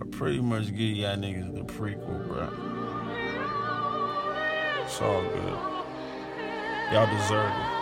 I pretty much give y'all niggas the prequel, bro. It's all good. Y'all deserve it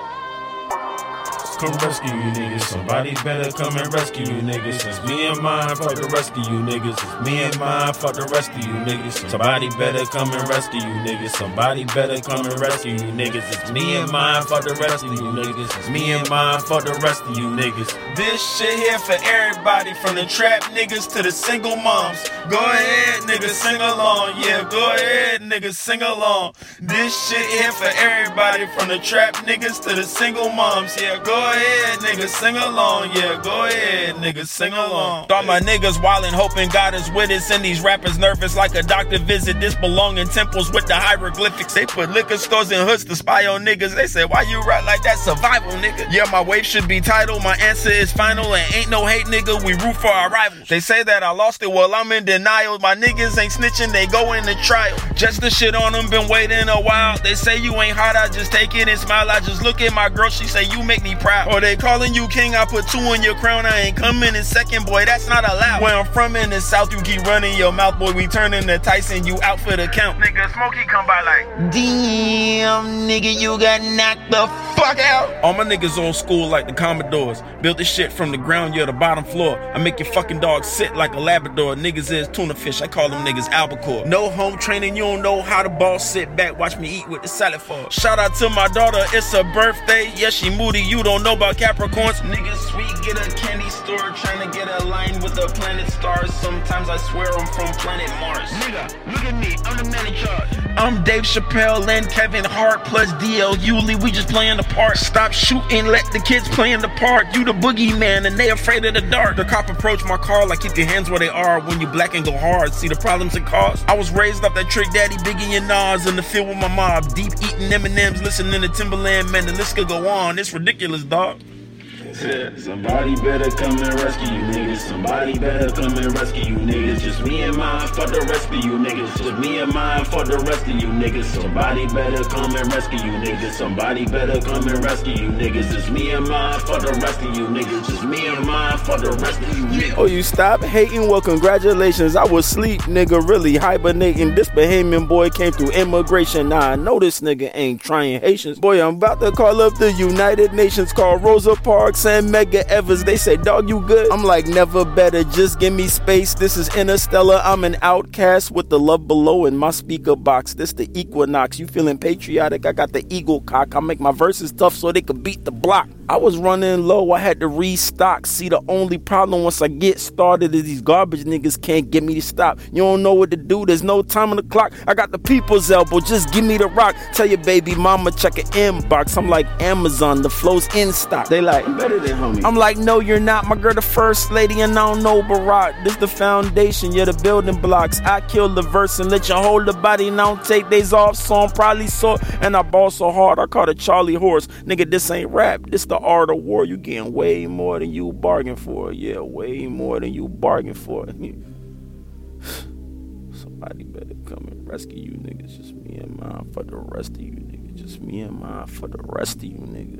come rescue you niggas. Somebody better come and rescue you niggas. It's me and mine, fuck the rest of you niggas. It's me and mine, fuck the rest of you niggas. Somebody better come and rescue you niggas. Somebody better come and rescue you niggas. It's me and mine, fuck the rest of you niggas. It's me and mine, fuck the rest of you niggas. This shit here for everybody, from the trap niggas to the single moms. Go ahead, niggas, sing along. Yeah, go ahead, niggas, sing along. This shit here for everybody, from the trap niggas to the single moms. Yeah, go ahead, niggas, sing along. Yeah, go ahead, niggas, sing along. Thought my niggas wildin', hoping God is with us, and these rappers nervous like a doctor visit. This belong in temples with the hieroglyphics. They put liquor stores in hoods to spy on niggas. They say, why you rap like that? Survival, nigga. Yeah, my wave should be titled. My answer is final, and ain't no hate, nigga. We root for our rivals. They say that I lost it, well, I'm in denial. My niggas ain't snitching, they go into trial. Just the shit on them, been waiting a while. They say you ain't hot, I just take it and smile. I just look at my girl, she say, you make me proud. Or they calling you king, I put two in your crown. I ain't coming in second, boy, that's not allowed. Where I'm from in the south, you keep running your mouth, boy. We turning to Tyson, you out for the count. Nigga, Smokey come by like, damn, nigga, you got knocked the fuck out. All my niggas old school like the Commodores. Built this shit from the ground, you're the bottom floor. I make your fucking dog sit like a Labrador. Niggas is tuna fish, I call them niggas albacore. No home training, you don't know how the ball sit back. Watch me eat with the salad for. Shout out to my daughter, it's her birthday. Yeah, she moody, you don't know about Capricorns. Niggas sweet, get a candy store, trying to get aligned with the planet stars. Sometimes I swear I'm from planet Mars. Nigga, look at me, I'm the man in charge. I'm Dave Chappelle and Kevin Hart plus DL Hughley. We just playing the part. Stop shooting, let the kids play in the park. You the boogeyman and they afraid of the dark. The cop approached my car like keep your hands where they are when you black and go hard. See the problems it cause. I was raised off that Trick Daddy, Biggie and Nas in the field with my mob. Deep eating M&Ms, listening to Timbaland, man. The list could go on. It's ridiculous, dog. Somebody better come and rescue you niggas. Somebody better come and rescue you niggas. Just me and mine for the rest of you niggas. Just me and mine for the rest of you niggas. Somebody better come and rescue you niggas. Somebody better come and rescue you niggas. Just me and mine for the rest of you niggas. Just me and mine for the rest of you niggas. Oh, you stop hating? Well, congratulations. I was sleep, nigga, really hibernating. This Bahamian boy came through immigration. Nah, I know this nigga ain't trying Haitians. Boy, I'm about to call up the United Nations, call Rosa Parks and Medgar Evers. They say, dog, you good? I'm like, never better. Just give me space. This is Interstellar. I'm an outcast with the love below in my speaker box. This the equinox. You feeling patriotic? I got the eagle cock. I make my verses tough so they could beat the block. I was running low. I had to restock. See, the only problem once I get started is these garbage niggas can't get me to stop. You don't know what to do. There's no time on the clock. I got the people's elbow. Just give me the rock. Tell your baby mama check an inbox. I'm like Amazon. The flow's in stock. They like better than homie. I'm like, no, you're not. My girl, the first lady, and I don't know Barack. This the foundation, you're the building blocks. I kill the verse and let you hold the body, and I don't take days off. So I'm probably sore, and I ball so hard, I caught a Charlie horse. Nigga, this ain't rap. This the art of war. You getting way more than you bargained for. Yeah, way more than you bargained for. Somebody better come and rescue you niggas. Just me and mine for the rest of you niggas. Just me and mine for the rest of you niggas.